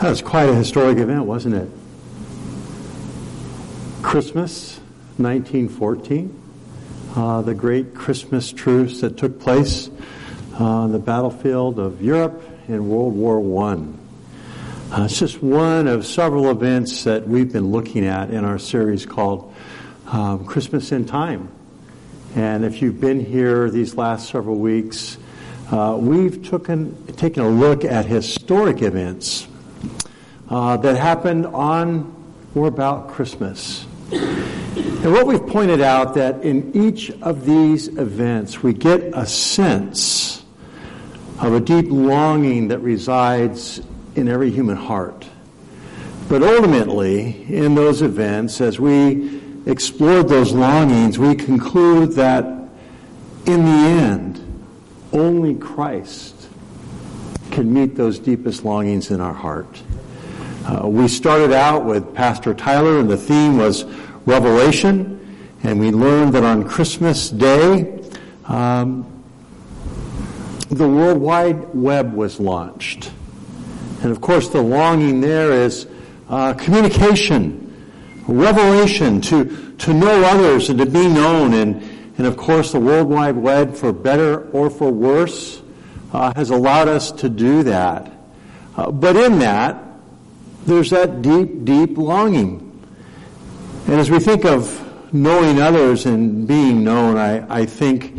That was quite a historic event, wasn't it? Christmas, 1914, uh, the great Christmas truce that took place on the battlefield of Europe in World War I. Uh, it's just one of several events that we've been looking at in our series called um, Christmas in Time. And if you've been here these last several weeks, uh, we've taken, taken a look at historic events uh, that happened on or about Christmas. And what we've pointed out that in each of these events, we get a sense of a deep longing that resides in every human heart. But ultimately, in those events, as we explored those longings, we conclude that in the end, only Christ can meet those deepest longings in our heart. Uh, we started out with Pastor Tyler, and the theme was Revelation, and we learned that on Christmas Day, um, the World Wide Web was launched. And of course, the longing there is uh, communication, revelation, to, to know others and to be known. And, and of course, the World Wide Web, for better or for worse, uh, has allowed us to do that. Uh, but in that, there's that deep, deep longing. And as we think of knowing others and being known, I, I think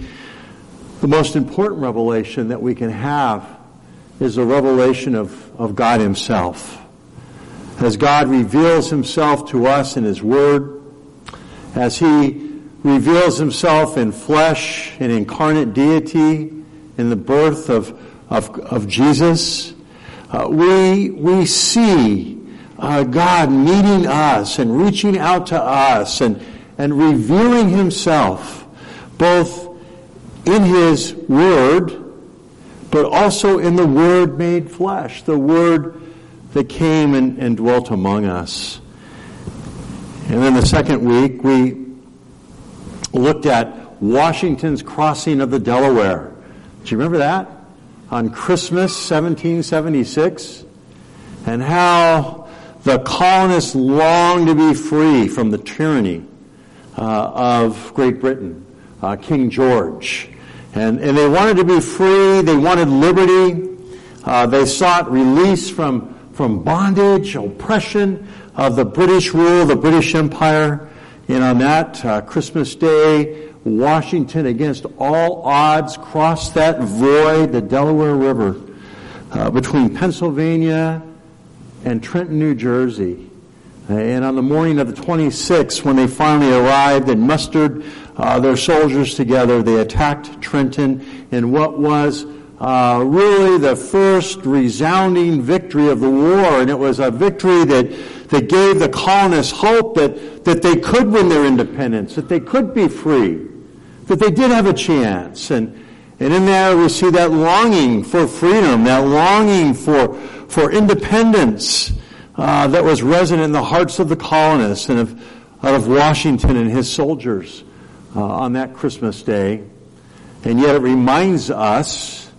the most important revelation that we can have is the revelation of, of God Himself. As God reveals Himself to us in His Word, as He reveals Himself in flesh and incarnate deity, in the birth of, of, of Jesus, uh, we, we see uh, God meeting us and reaching out to us and, and revealing Himself both in His Word, but also in the Word made flesh, the Word that came and, and dwelt among us. And then the second week, we looked at Washington's crossing of the Delaware. Do you remember that? On Christmas 1776? And how the colonists longed to be free from the tyranny uh, of Great Britain, uh, King George. And, and they wanted to be free, they wanted liberty, uh, they sought release from, from bondage, oppression of the British rule, the British Empire. And on that uh, Christmas Day, Washington, against all odds, crossed that void, the Delaware River, uh, between Pennsylvania and Trenton, New Jersey. And on the morning of the 26th, when they finally arrived and mustered uh, their soldiers together, they attacked Trenton in what was uh, really the first resounding victory of the war. And it was a victory that, that gave the colonists hope that, that they could win their independence, that they could be free, that they did have a chance. And, and in there we see that longing for freedom, that longing for, for independence uh, that was resident in the hearts of the colonists and of, of Washington and his soldiers uh, on that Christmas day. And yet it reminds us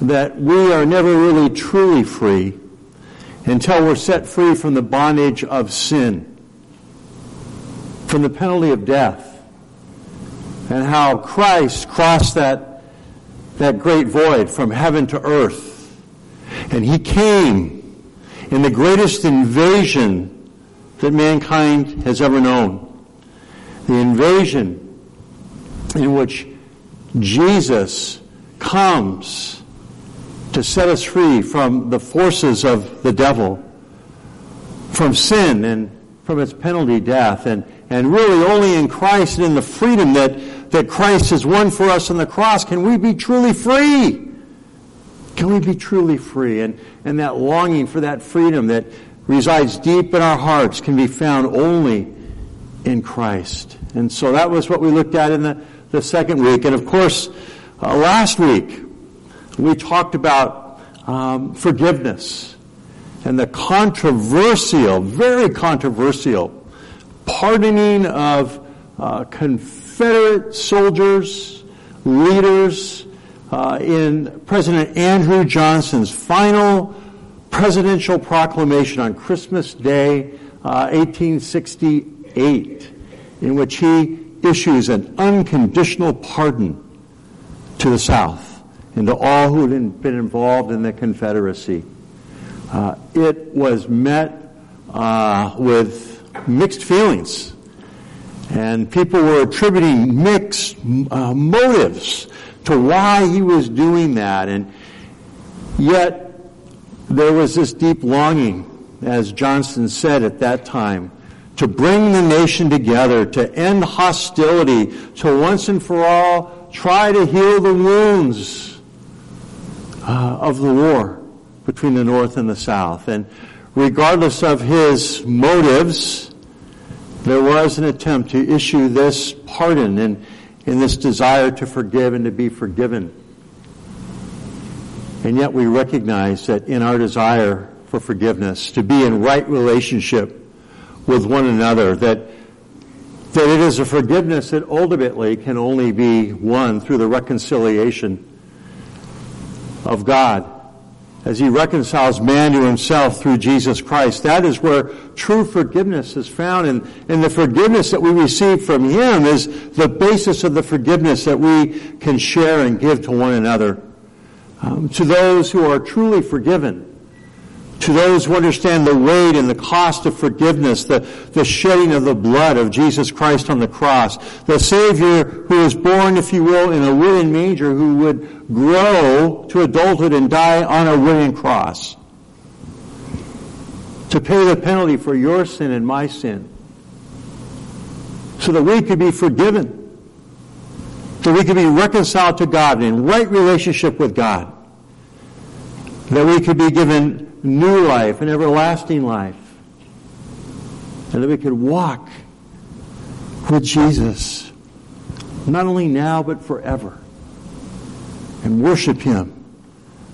that we are never really truly free until we're set free from the bondage of sin, from the penalty of death, and how Christ crossed that, that great void from heaven to earth. And he came in the greatest invasion that mankind has ever known. The invasion in which Jesus comes to set us free from the forces of the devil, from sin and from its penalty, death, and, and really only in Christ and in the freedom that, that Christ has won for us on the cross can we be truly free. Can we be truly free? And, and that longing for that freedom that resides deep in our hearts can be found only in Christ. And so that was what we looked at in the, the second week. And of course, uh, last week, we talked about um, forgiveness and the controversial, very controversial pardoning of uh, Confederate soldiers, leaders, uh, in President Andrew Johnson's final presidential proclamation on Christmas Day, uh, 1868, in which he issues an unconditional pardon to the South and to all who had been involved in the Confederacy. Uh, it was met uh, with mixed feelings. And people were attributing mixed uh, motives to why he was doing that. And yet, there was this deep longing, as Johnson said at that time, to bring the nation together, to end hostility, to once and for all try to heal the wounds uh, of the war between the North and the South. And regardless of his motives, there was an attempt to issue this pardon and in this desire to forgive and to be forgiven. And yet we recognize that in our desire for forgiveness, to be in right relationship with one another, that, that it is a forgiveness that ultimately can only be won through the reconciliation of God as he reconciles man to himself through Jesus Christ. That is where true forgiveness is found. And, and the forgiveness that we receive from him is the basis of the forgiveness that we can share and give to one another. Um, to those who are truly forgiven, to those who understand the weight and the cost of forgiveness, the, the shedding of the blood of Jesus Christ on the cross, the Savior who was born, if you will, in a wooden manger, who would grow to adulthood and die on a wooden cross. To pay the penalty for your sin and my sin. So that we could be forgiven. So we could be reconciled to God in right relationship with God. That we could be given new life, an everlasting life. And that we could walk with Jesus, not only now, but forever. And worship Him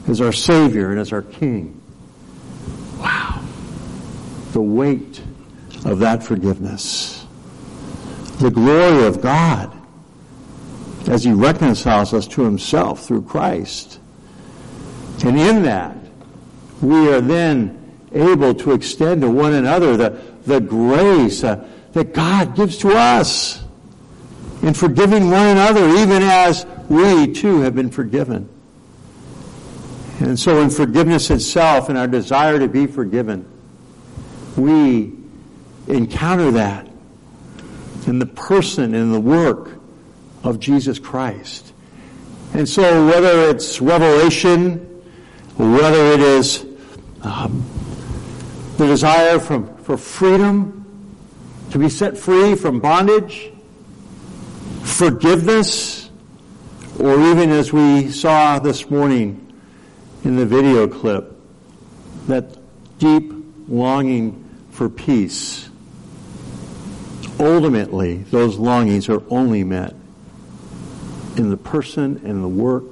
as our Savior and as our King. Wow. The weight of that forgiveness. The glory of God as He reconciles us to Himself through Christ. And in that, we are then able to extend to one another the, the grace uh, that God gives to us in forgiving one another, even as we too have been forgiven. And so in forgiveness itself and our desire to be forgiven, we encounter that in the person and the work of Jesus Christ. And so whether it's revelation, whether it is um, the desire from, for freedom, to be set free from bondage, forgiveness, or even as we saw this morning in the video clip, that deep longing for peace. Ultimately, those longings are only met in the person and the work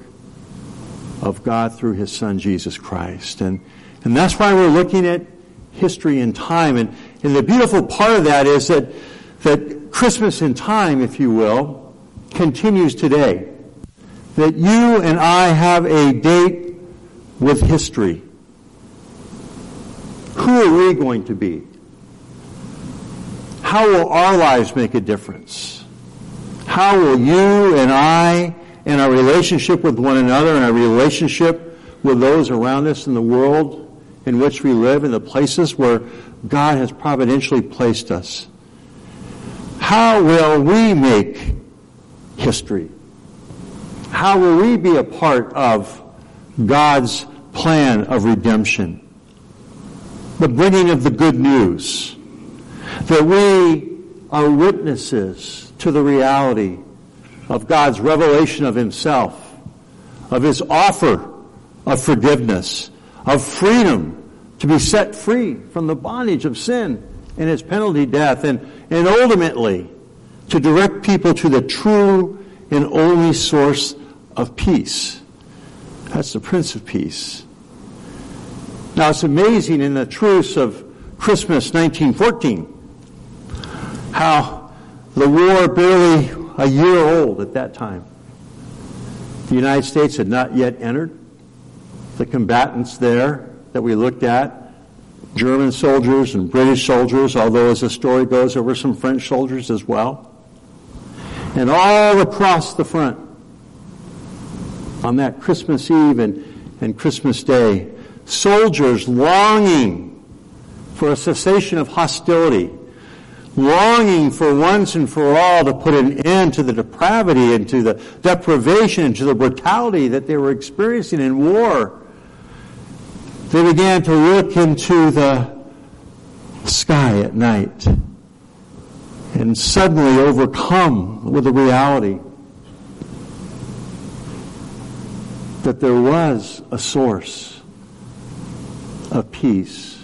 of God through His Son Jesus Christ. And and that's why we're looking at history and time. And, and the beautiful part of that is that, that Christmas in time, if you will, continues today. That you and I have a date with history. Who are we going to be? How will our lives make a difference? How will you and I and our relationship with one another and our relationship with those around us in the world in which we live, in the places where God has providentially placed us. How will we make history? How will we be a part of God's plan of redemption? The bringing of the good news. That we are witnesses to the reality of God's revelation of Himself, of His offer of forgiveness, of freedom to be set free from the bondage of sin and its penalty death, and, and ultimately to direct people to the true and only source of peace. That's the Prince of Peace. Now it's amazing in the truce of Christmas 1914 how the war barely a year old at that time. The United States had not yet entered. The combatants there that we looked at, German soldiers and British soldiers, although as the story goes, there were some French soldiers as well. And all across the front, on that Christmas Eve and, and Christmas Day, soldiers longing for a cessation of hostility, longing for once and for all to put an end to the depravity and to the deprivation and to the brutality that they were experiencing in war. They began to look into the sky at night and suddenly overcome with the reality that there was a source of peace,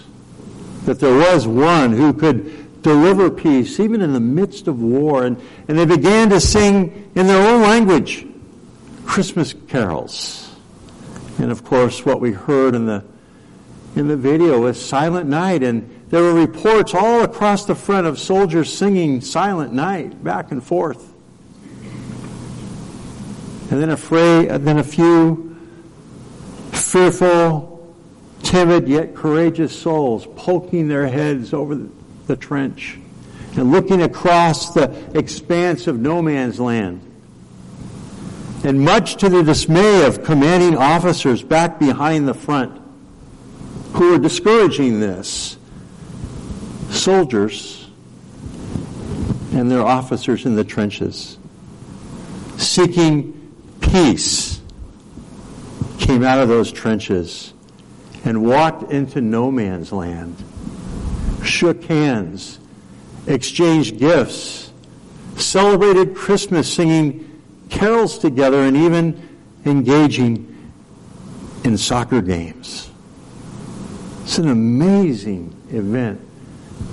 that there was one who could deliver peace even in the midst of war. And, and they began to sing in their own language Christmas carols. And of course, what we heard in the, in the video was Silent Night. And there were reports all across the front of soldiers singing Silent Night back and forth. And then a, fray, uh, then a few fearful, timid, yet courageous souls poking their heads over the trench and looking across the expanse of no man's land. And much to the dismay of commanding officers back behind the front who were discouraging this, soldiers and their officers in the trenches seeking peace came out of those trenches and walked into no man's land, shook hands, exchanged gifts, celebrated Christmas singing carols together, and even engaging in soccer games. It's an amazing event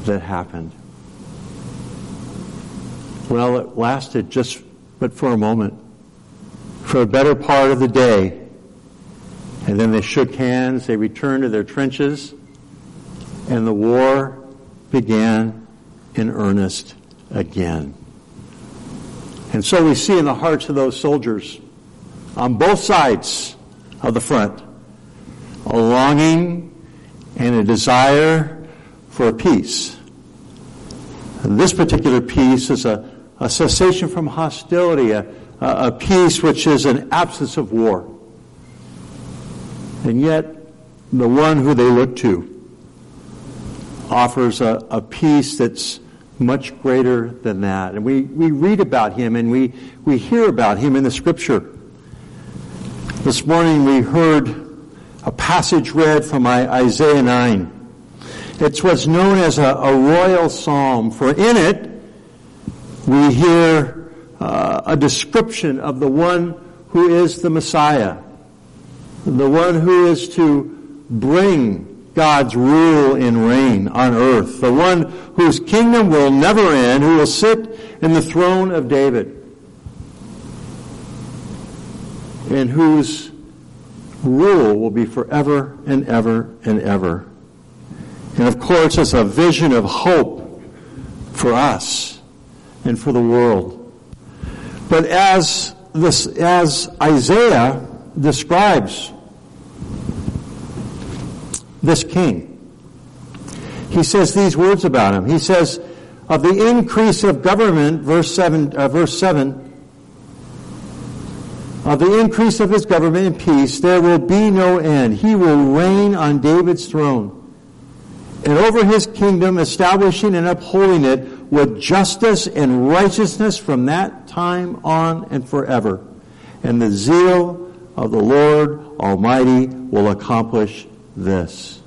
that happened. Well, it lasted just but for a moment, for a better part of the day. And then they shook hands, they returned to their trenches, and the war began in earnest again. And so we see in the hearts of those soldiers on both sides of the front a longing and a desire for peace. This particular peace is a, a cessation from hostility, a, a peace which is an absence of war. And yet, the one who they look to offers a, a peace that's much greater than that. And we, we read about him and we, we hear about him in the scripture. This morning we heard a passage read from Isaiah 9. It's what's known as a, a royal psalm, for in it we hear uh, a description of the one who is the Messiah, the one who is to bring God's rule and reign on earth, the one whose kingdom will never end, who will sit in the throne of David, and whose rule will be forever and ever and ever. And of course, it's a vision of hope for us and for the world. But as this, as Isaiah describes this king. He says these words about him. He says, of the increase of government, verse 7, uh, verse 7, of the increase of his government and peace, there will be no end. He will reign on David's throne and over his kingdom, establishing and upholding it with justice and righteousness from that time on and forever. And the zeal of the Lord Almighty will accomplish this.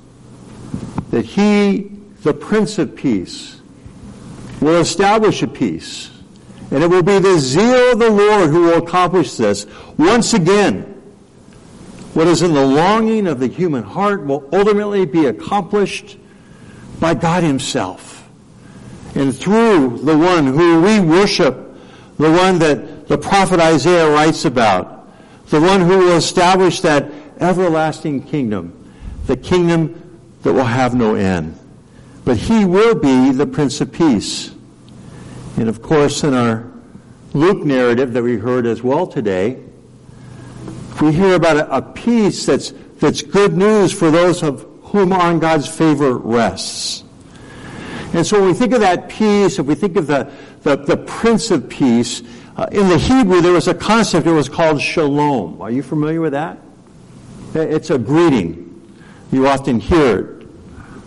That he, the Prince of Peace, will establish a peace. And it will be the zeal of the Lord who will accomplish this. Once again, what is in the longing of the human heart will ultimately be accomplished by God Himself. And through the one who we worship, the one that the prophet Isaiah writes about, the one who will establish that everlasting kingdom, the kingdom that will have no end. But He will be the Prince of Peace. And of course, in our Luke narrative that we heard as well today, we hear about a, a peace that's, that's good news for those of whom on God's favor rests. And so when we think of that peace, if we think of the, the, the Prince of Peace, uh, in the Hebrew there was a concept, it was called shalom. Are you familiar with that? It's a greeting. You often hear it.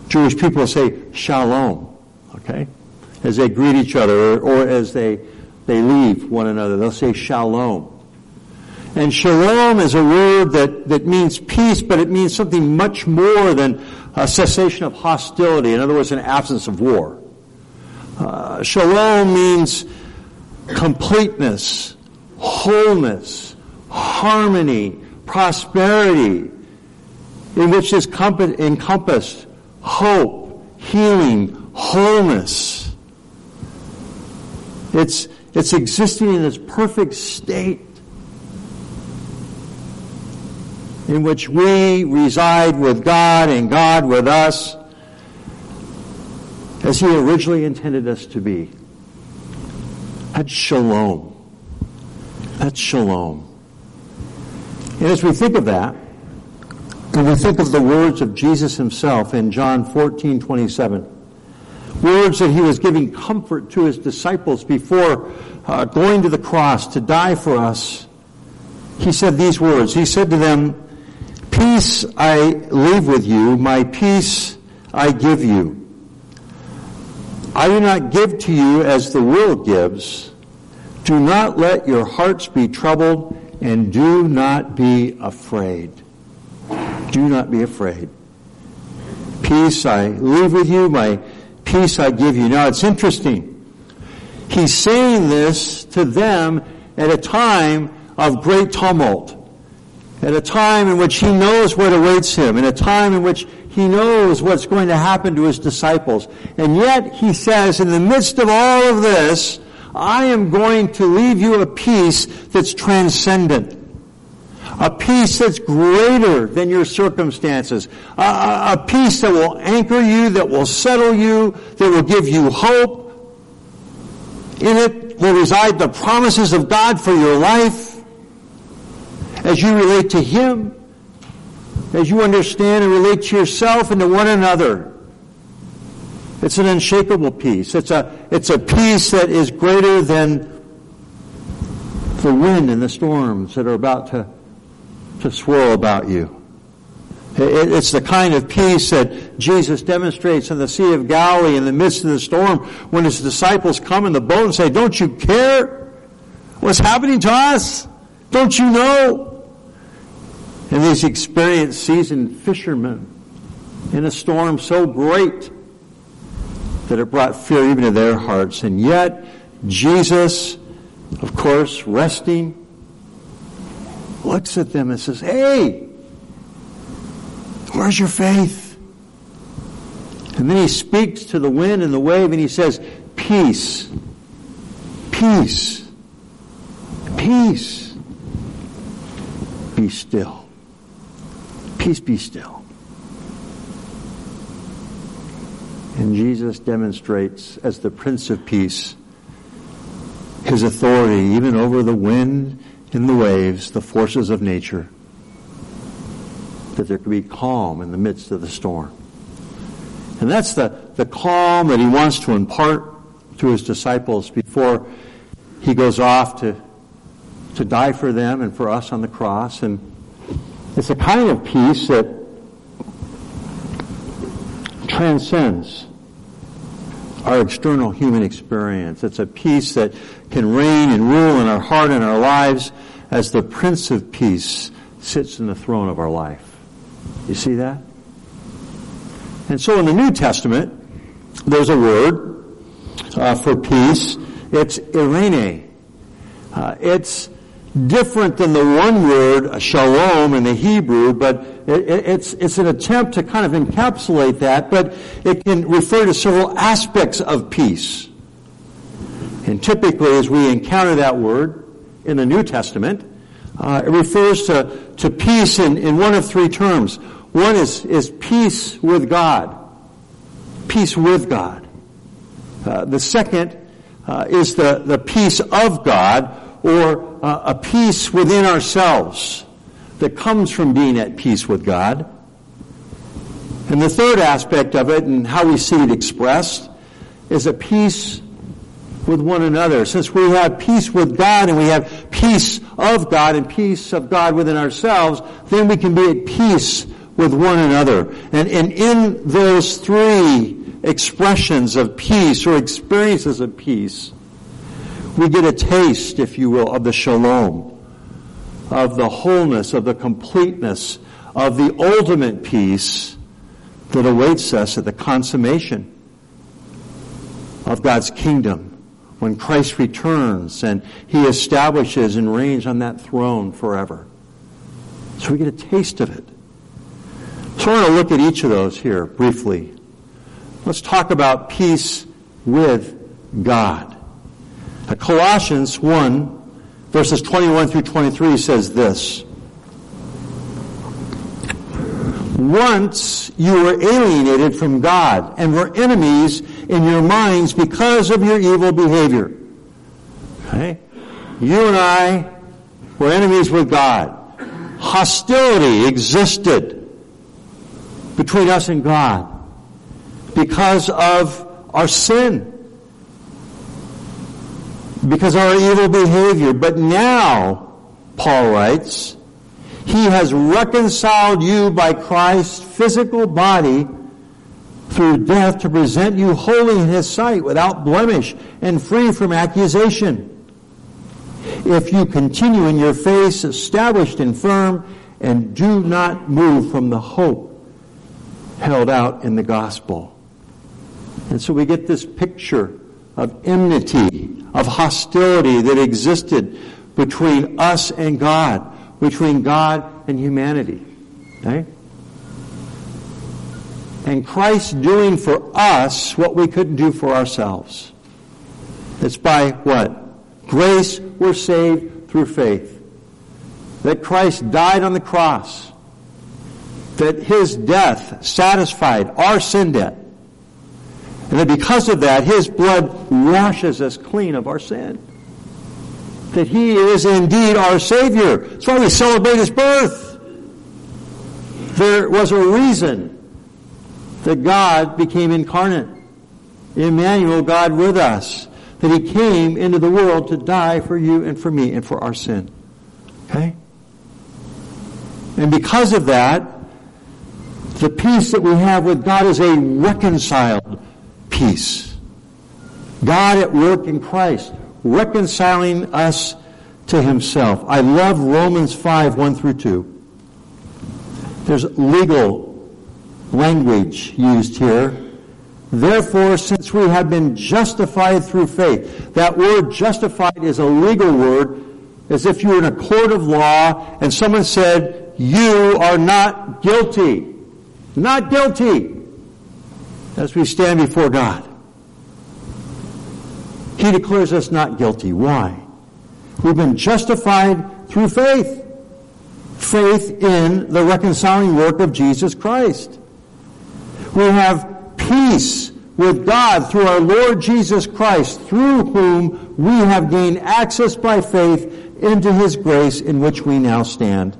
Jewish people say shalom, okay? As they greet each other or, or as they, they leave one another, they'll say shalom. And shalom is a word that, that means peace, but it means something much more than a cessation of hostility. In other words, an absence of war. Uh, shalom means completeness, wholeness, harmony, prosperity, in which is encompassed hope, healing, wholeness. It's, it's existing in this perfect state in which we reside with God and God with us as He originally intended us to be. That's shalom. That's shalom. And as we think of that, and we think of the words of Jesus himself in John 14, 27, words that he was giving comfort to his disciples before uh, going to the cross to die for us, he said these words. He said to them, Peace I leave with you, my peace I give you. I do not give to you as the world gives. Do not let your hearts be troubled and do not be afraid. Do not be afraid. Peace I leave with you, my peace I give you. Now it's interesting. He's saying this to them at a time of great tumult at a time in which he knows what awaits him, in a time in which he knows what's going to happen to his disciples. And yet he says, in the midst of all of this, I am going to leave you a peace that's transcendent. A peace that's greater than your circumstances. A, a, a peace that will anchor you, that will settle you, that will give you hope. In it will reside the promises of God for your life as you relate to Him, as you understand and relate to yourself and to one another. It's an unshakable peace. It's a, it's a peace that is greater than the wind and the storms that are about to, to swirl about you. It's the kind of peace that Jesus demonstrates in the Sea of Galilee in the midst of the storm when his disciples come in the boat and say, don't you care what's happening to us? Don't you know? And these experienced, seasoned fishermen in a storm so great that it brought fear even to their hearts. And yet, Jesus, of course, resting, looks at them and says, Hey, where's your faith? And then he speaks to the wind and the wave and he says, Peace, peace, peace, be still. Peace be still. And Jesus demonstrates as the Prince of Peace his authority even over the wind and the waves, the forces of nature, that there could be calm in the midst of the storm. And that's the, the calm that he wants to impart to his disciples before he goes off to, to die for them and for us on the cross. And it's a kind of peace that transcends our external human experience. It's a peace that can reign and rule in our heart and our lives as the Prince of Peace sits in the throne of our life. You see that? And so in the New Testament, there's a word uh, for peace. It's eirene. Uh, it's different than the one word shalom in the Hebrew, but it, it's, it's an attempt to kind of encapsulate that, but it can refer to several aspects of peace. And typically, as we encounter that word in the New Testament, uh, it refers to, to peace in, in one of three terms. One is, is peace with God. Peace with God. Uh, the second uh, is the, the peace of God or uh, a peace within ourselves that comes from being at peace with God. And the third aspect of it and how we see it expressed is a peace with one another. Since we have peace with God and we have peace of God and peace of God within ourselves, then we can be at peace with one another. And, and in those three expressions of peace or experiences of peace, we get a taste, if you will, of the shalom, of the wholeness, of the completeness, of the ultimate peace that awaits us at the consummation of God's kingdom when Christ returns and he establishes and reigns on that throne forever. So we get a taste of it. So I want to look at each of those here briefly. Let's talk about peace with God. Colossians 1, verses 21 through 23 says this. Once you were alienated from God and were enemies in your minds because of your evil behavior. Okay? You and I were enemies with God. Hostility existed between us and God because of our sin because our evil behavior. But now, Paul writes, he has reconciled you by Christ's physical body through death to present you holy in his sight without blemish and free from accusation. If you continue in your faith established and firm and do not move from the hope held out in the gospel. And so we get this picture of enmity of hostility that existed between us and God, between God and humanity. And Christ doing for us what we couldn't do for ourselves. It's by what? Grace we're saved through faith. That Christ died on the cross. That His death satisfied our sin debt. And that because of that, His blood washes us clean of our sin. That He is indeed our Savior. That's why we celebrate His birth. There was a reason that God became incarnate. Emmanuel, God with us. That He came into the world to die for you and for me and for our sin. Okay? And because of that, the peace that we have with God is a reconciled peace. God at work in Christ, reconciling us to himself. I love Romans 5, 1 through 2. There's legal language used here. Therefore, since we have been justified through faith, that word justified is a legal word, as if you were in a court of law and someone said, you are not guilty. Not guilty as we stand before God. He declares us not guilty. Why? We've been justified through faith. Faith in the reconciling work of Jesus Christ. We have peace with God through our Lord Jesus Christ, through whom we have gained access by faith into His grace in which we now stand.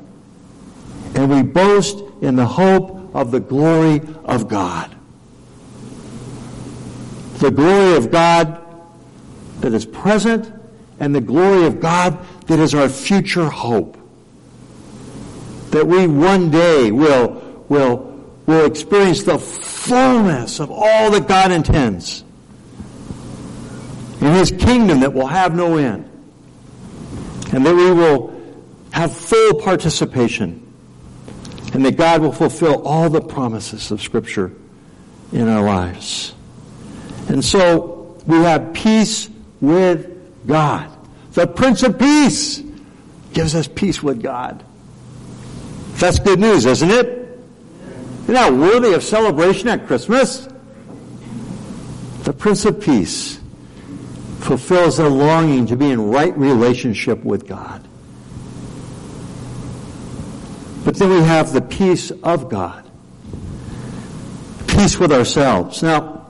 And we boast in the hope of the glory of God the glory of God that is present and the glory of God that is our future hope. That we one day will, will, will experience the fullness of all that God intends in His kingdom that will have no end. And that we will have full participation and that God will fulfill all the promises of Scripture in our lives. And so we have peace with God. The Prince of Peace gives us peace with God. That's good news, isn't it? Isn't that worthy of celebration at Christmas? The Prince of Peace fulfills the longing to be in right relationship with God. But then we have the peace of God. Peace with ourselves. Now,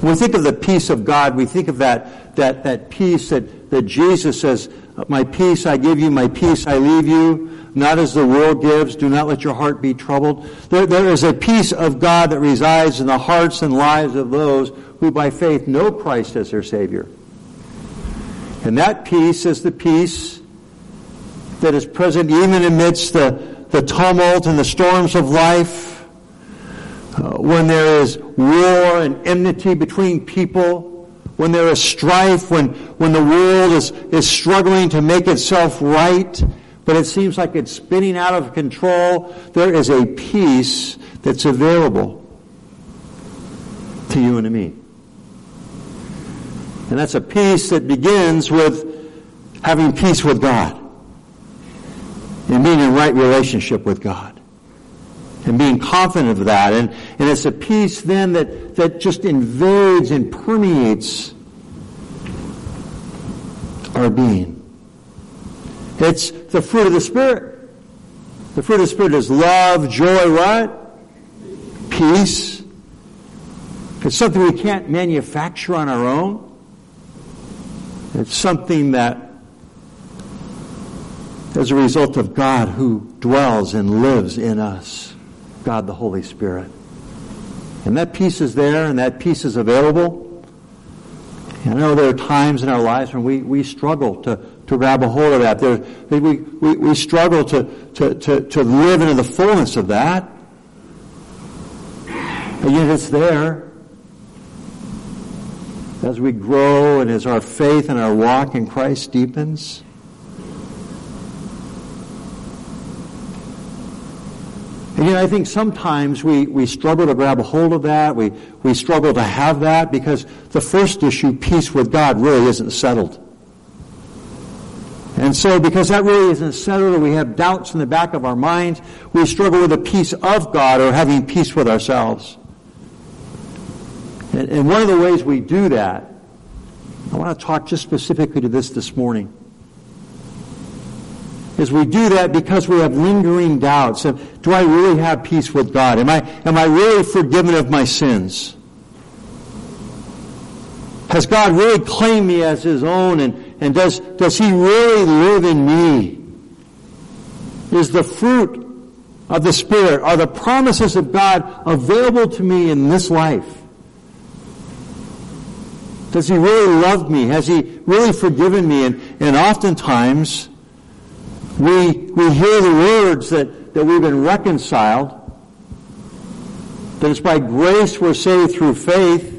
when we think of the peace of God, we think of that, that, that peace that, that Jesus says, my peace I give you, my peace I leave you, not as the world gives. Do not let your heart be troubled. There, there is a peace of God that resides in the hearts and lives of those who by faith know Christ as their Savior. And that peace is the peace that is present even amidst the, the tumult and the storms of life uh, when there is war and enmity between people, when there is strife, when, when the world is, is struggling to make itself right, but it seems like it's spinning out of control, there is a peace that's available to you and to me. And that's a peace that begins with having peace with God and being in right relationship with God and being confident of that. And, and it's a peace then that, that just invades and permeates our being. It's the fruit of the Spirit. The fruit of the Spirit is love, joy, what? Peace. It's something we can't manufacture on our own. It's something that as a result of God who dwells and lives in us. God the Holy Spirit. And that peace is there and that peace is available. I know there are times in our lives when we, we struggle to, to grab a hold of that. There, we, we, we struggle to, to, to, to live into the fullness of that. But yet it's there. As we grow and as our faith and our walk in Christ deepens. And I think sometimes we, we struggle to grab a hold of that. We, we struggle to have that because the first issue, peace with God, really isn't settled. And so because that really isn't settled or we have doubts in the back of our minds, we struggle with the peace of God or having peace with ourselves. And, and one of the ways we do that, I want to talk just specifically to this this morning is we do that because we have lingering doubts of, do I really have peace with God? Am I, am I really forgiven of my sins? Has God really claimed me as His own and, and does, does He really live in me? Is the fruit of the Spirit, are the promises of God available to me in this life? Does He really love me? Has He really forgiven me? And, and oftentimes, we, we hear the words that, that we've been reconciled, that it's by grace we're saved through faith,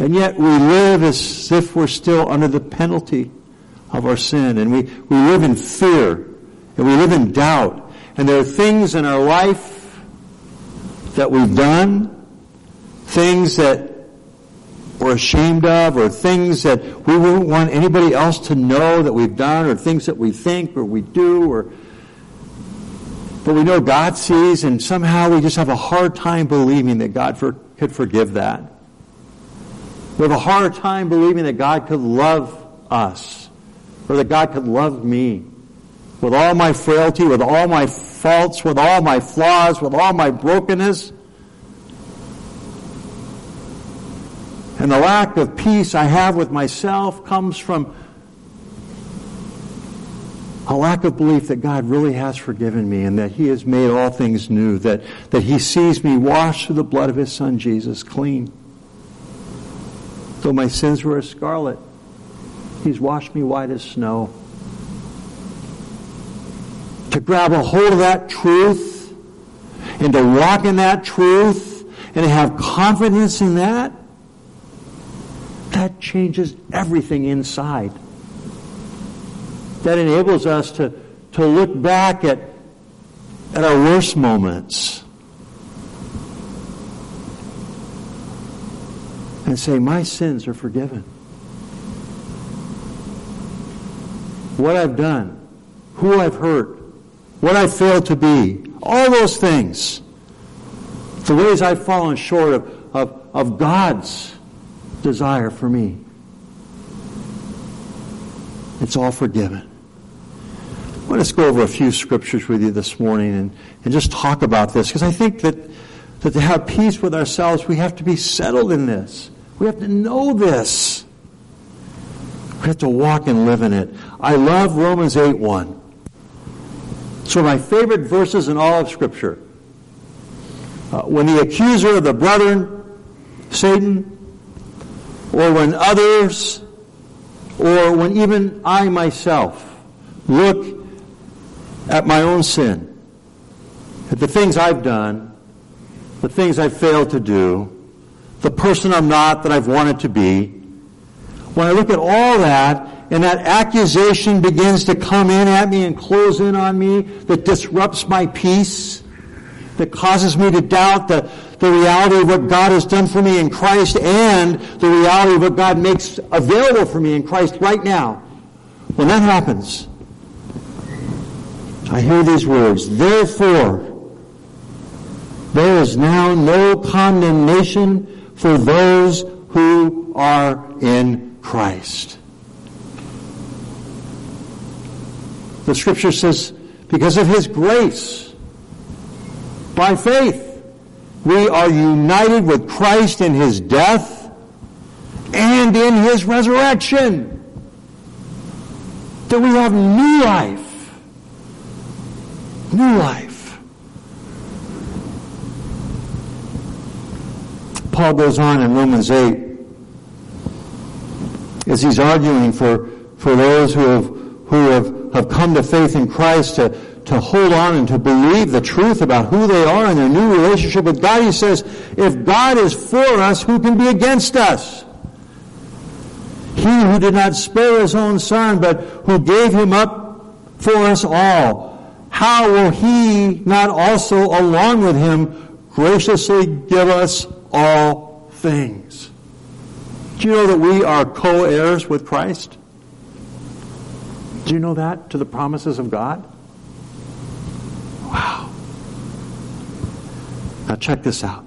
and yet we live as if we're still under the penalty of our sin, and we, we live in fear, and we live in doubt, and there are things in our life that we've done, things that or ashamed of or things that we wouldn't want anybody else to know that we've done or things that we think or we do or but we know God sees and somehow we just have a hard time believing that God for, could forgive that. We have a hard time believing that God could love us or that God could love me with all my frailty, with all my faults, with all my flaws, with all my brokenness. And the lack of peace I have with myself comes from a lack of belief that God really has forgiven me and that He has made all things new, that, that He sees me washed through the blood of His Son Jesus clean. Though my sins were as scarlet, He's washed me white as snow. To grab a hold of that truth and to walk in that truth and to have confidence in that that changes everything inside. That enables us to, to look back at, at our worst moments and say, My sins are forgiven. what I've done, who I've hurt, what I've failed to be, all those things, the ways I've fallen short of, of, of God's desire for me. It's all forgiven. Want to go over a few scriptures with you this morning and, and just talk about this because I think that, that to have peace with ourselves, we have to be settled in this. We have to know this. We have to walk and live in it. I love Romans 8 1. It's one of my favorite verses in all of Scripture. Uh, when the accuser of the brethren, Satan, or when others, or when even I myself look at my own sin, at the things I've done, the things I've failed to do, the person I'm not that I've wanted to be, when I look at all that, and that accusation begins to come in at me and close in on me that disrupts my peace, that causes me to doubt the, the reality of what God has done for me in Christ and the reality of what God makes available for me in Christ right now. When that happens, I hear these words, therefore, there is now no condemnation for those who are in Christ. The scripture says, because of his grace, by faith, we are united with Christ in his death and in his resurrection. That we have new life. New life. Paul goes on in Romans 8 as he's arguing for, for those who have, who have, have come to faith in Christ to, to hold on and to believe the truth about who they are and their new relationship with God. He says, if God is for us, who can be against us? He who did not spare his own son, but who gave him up for us all, how will he not also along with him graciously give us all things? Do you know that we are co-heirs with Christ? Do you know that to the promises of God? Now check this out.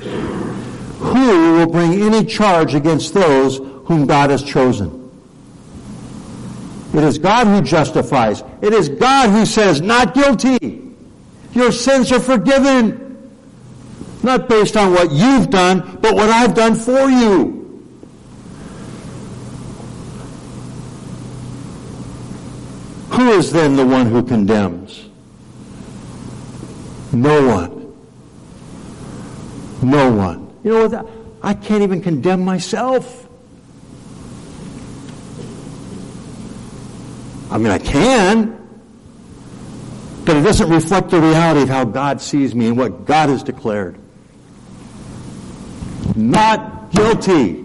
Who will bring any charge against those whom God has chosen? It is God who justifies. It is God who says, not guilty. Your sins are forgiven. Not based on what you've done, but what I've done for you. Who is then the one who condemns? No one. No one. You know what? I can't even condemn myself. I mean, I can, but it doesn't reflect the reality of how God sees me and what God has declared. Not guilty.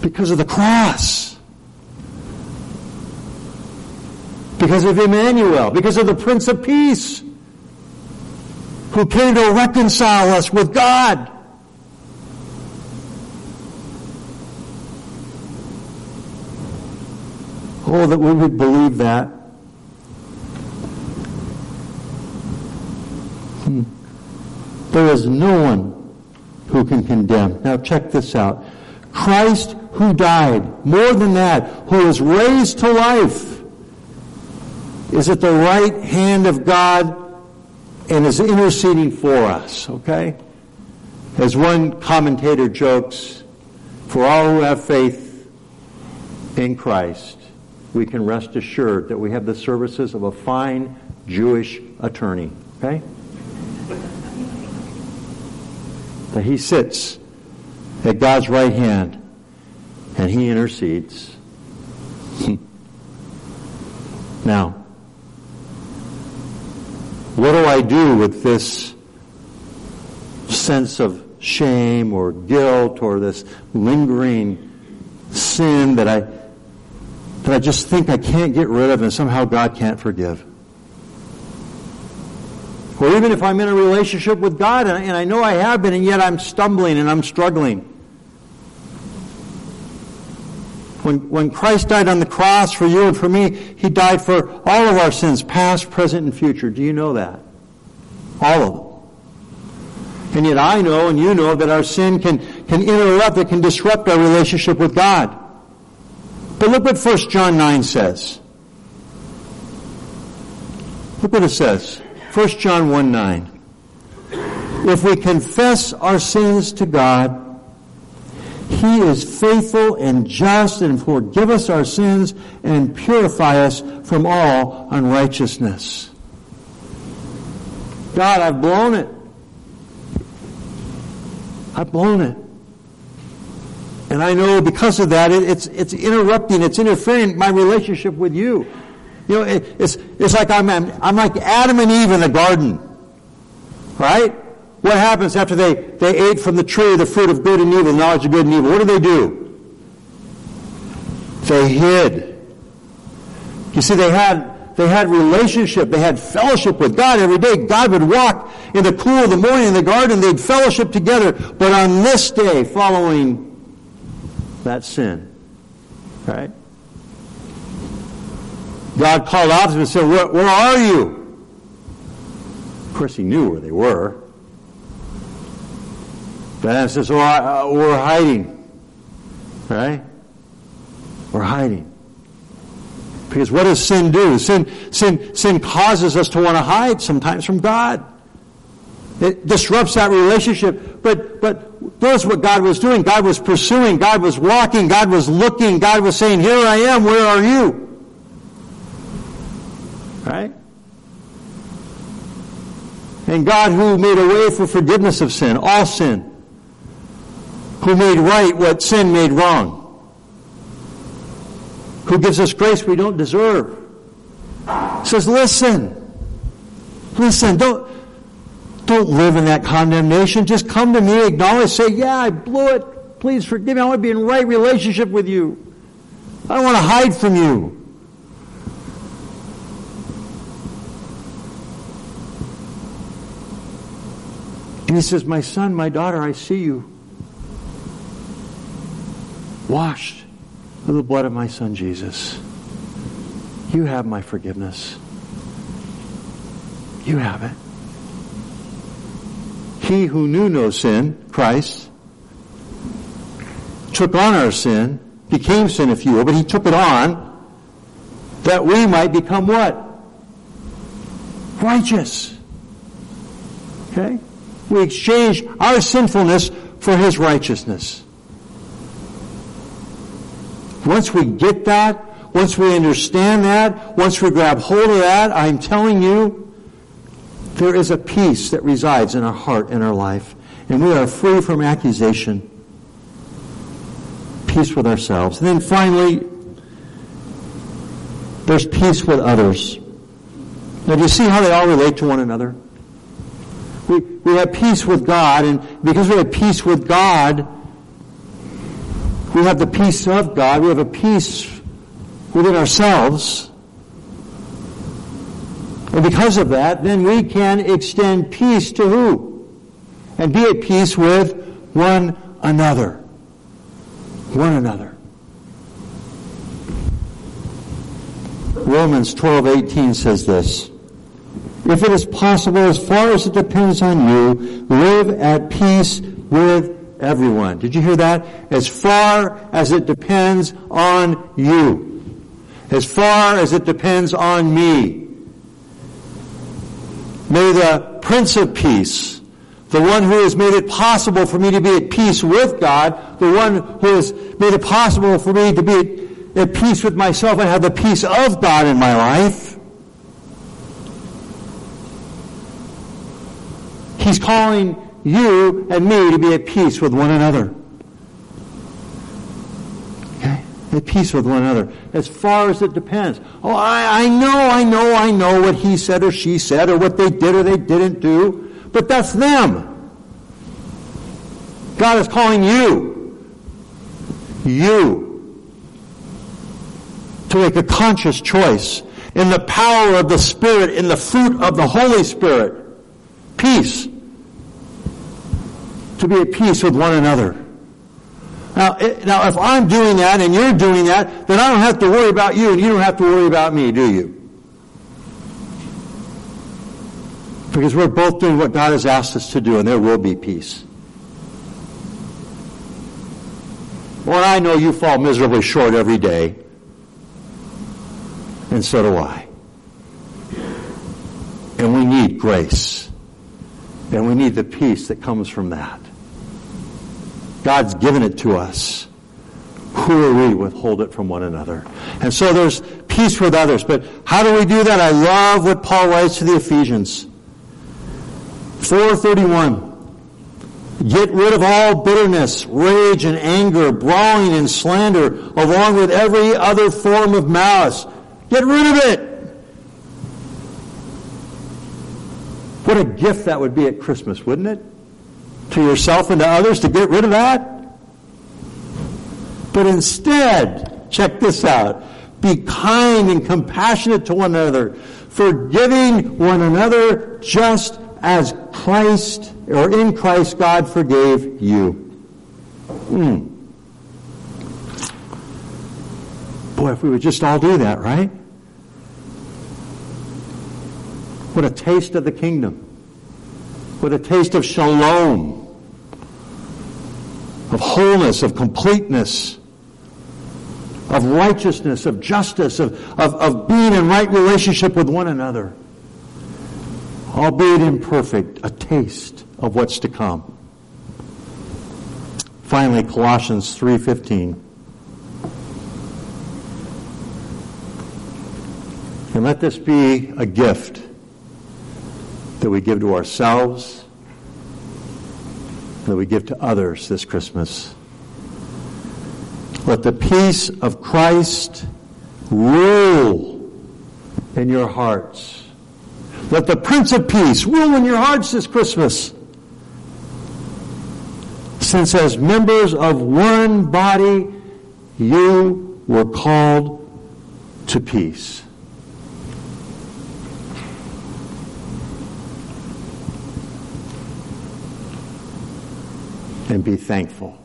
Because of the cross. Because of Emmanuel. Because of the Prince of Peace. Who came to reconcile us with God. Oh, that we would believe that. Hmm. There is no one who can condemn. Now check this out. Christ who died, more than that, who was raised to life, is at the right hand of God and is interceding for us, okay? As one commentator jokes, for all who have faith in Christ, we can rest assured that we have the services of a fine Jewish attorney. Okay? That he sits at God's right hand and he intercedes. now, what do I do with this sense of shame or guilt or this lingering sin that I that I just think I can't get rid of and somehow God can't forgive. Or even if I'm in a relationship with God and I know I have been and yet I'm stumbling and I'm struggling. When, when Christ died on the cross for you and for me, He died for all of our sins, past, present, and future. Do you know that? All of them. And yet I know and you know that our sin can, can interrupt, it can disrupt our relationship with God. But look what 1 John 9 says. Look what it says. 1 John 1 9. If we confess our sins to God, He is faithful and just and forgive us our sins and purify us from all unrighteousness. God, I've blown it. I've blown it. And I know because of that, it, it's, it's interrupting, it's interfering my relationship with you. You know, it, it's, it's like I'm, I'm like Adam and Eve in the garden. Right? What happens after they, they ate from the tree the fruit of good and evil, the knowledge of good and evil? What do they do? They hid. You see, they had, they had relationship. They had fellowship with God every day. God would walk in the cool of the morning in the garden. They'd fellowship together. But on this day, following that sin, right? God called out to them and said, where, where are you? Of course, he knew where they were. Adam says, oh, uh, we're hiding. Right? We're hiding. Because what does sin do? Sin, sin, sin causes us to want to hide sometimes from God. It disrupts that relationship. But, but that's what God was doing. God was pursuing. God was walking. God was looking. God was saying, here I am. Where are you? Right? And God who made a way for forgiveness of sin, all sin, who made right what sin made wrong, who gives us grace we don't deserve, says, listen, listen, don't, don't live in that condemnation. Just come to me, acknowledge, say, yeah, I blew it. Please forgive me. I want to be in right relationship with you. I don't want to hide from you. He says, My son, my daughter, I see you. Washed with the blood of my son Jesus. You have my forgiveness. You have it. He who knew no sin, Christ, took on our sin, became sin if you will, but he took it on that we might become what? Righteous. Okay? We exchange our sinfulness for His righteousness. Once we get that, once we understand that, once we grab hold of that, I'm telling you, there is a peace that resides in our heart and our life. And we are free from accusation. Peace with ourselves. And then finally, there's peace with others. Now do you see how they all relate to one another? we, we have peace with God, and because we have peace with God, we have the peace of God, we have a peace within ourselves. And because of that, then we can extend peace to who? And be at peace with one another. One another. Romans 12:18 says this. If it is possible, as far as it depends on you, live at peace with everyone. Did you hear that? As far as it depends on you. As far as it depends on me. May the Prince of Peace, the one who has made it possible for me to be at peace with God, the one who has made it possible for me to be at peace with myself and have the peace of God in my life, He's calling you and me to be at peace with one another. Okay? At peace with one another. As far as it depends. Oh, I, I know, I know, I know what he said or she said or what they did or they didn't do. But that's them. God is calling you. You. To make a conscious choice in the power of the Spirit, in the fruit of the Holy Spirit. Peace to be at peace with one another. Now, now, if I'm doing that and you're doing that, then I don't have to worry about you and you don't have to worry about me, do you? Because we're both doing what God has asked us to do and there will be peace. Well, I know you fall miserably short every day. And so do I. And we need grace. And we need the peace that comes from that. God's given it to us. Who are we to withhold it from one another? And so there's peace with others. But how do we do that? I love what Paul writes to the Ephesians. 431. Get rid of all bitterness, rage and anger, brawling and slander, along with every other form of malice. Get rid of it. What a gift that would be at Christmas, wouldn't it? To yourself and to others to get rid of that. But instead, check this out. Be kind and compassionate to one another, forgiving one another just as Christ, or in Christ, God forgave you. Hmm. Boy, if we would just all do that, right? What a taste of the kingdom. What a taste of shalom, of wholeness, of completeness, of righteousness, of justice, of, of, of being in right relationship with one another. Albeit imperfect, a taste of what's to come. Finally, Colossians 3.15. And let this be a gift that we give to ourselves, that we give to others this Christmas. Let the peace of Christ rule in your hearts. Let the Prince of Peace rule in your hearts this Christmas. Since as members of one body, you were called to peace. And be thankful.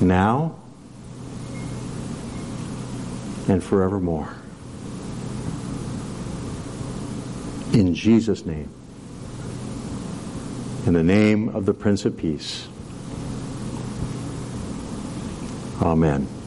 Now and forevermore. In Jesus' name. In the name of the Prince of Peace. Amen.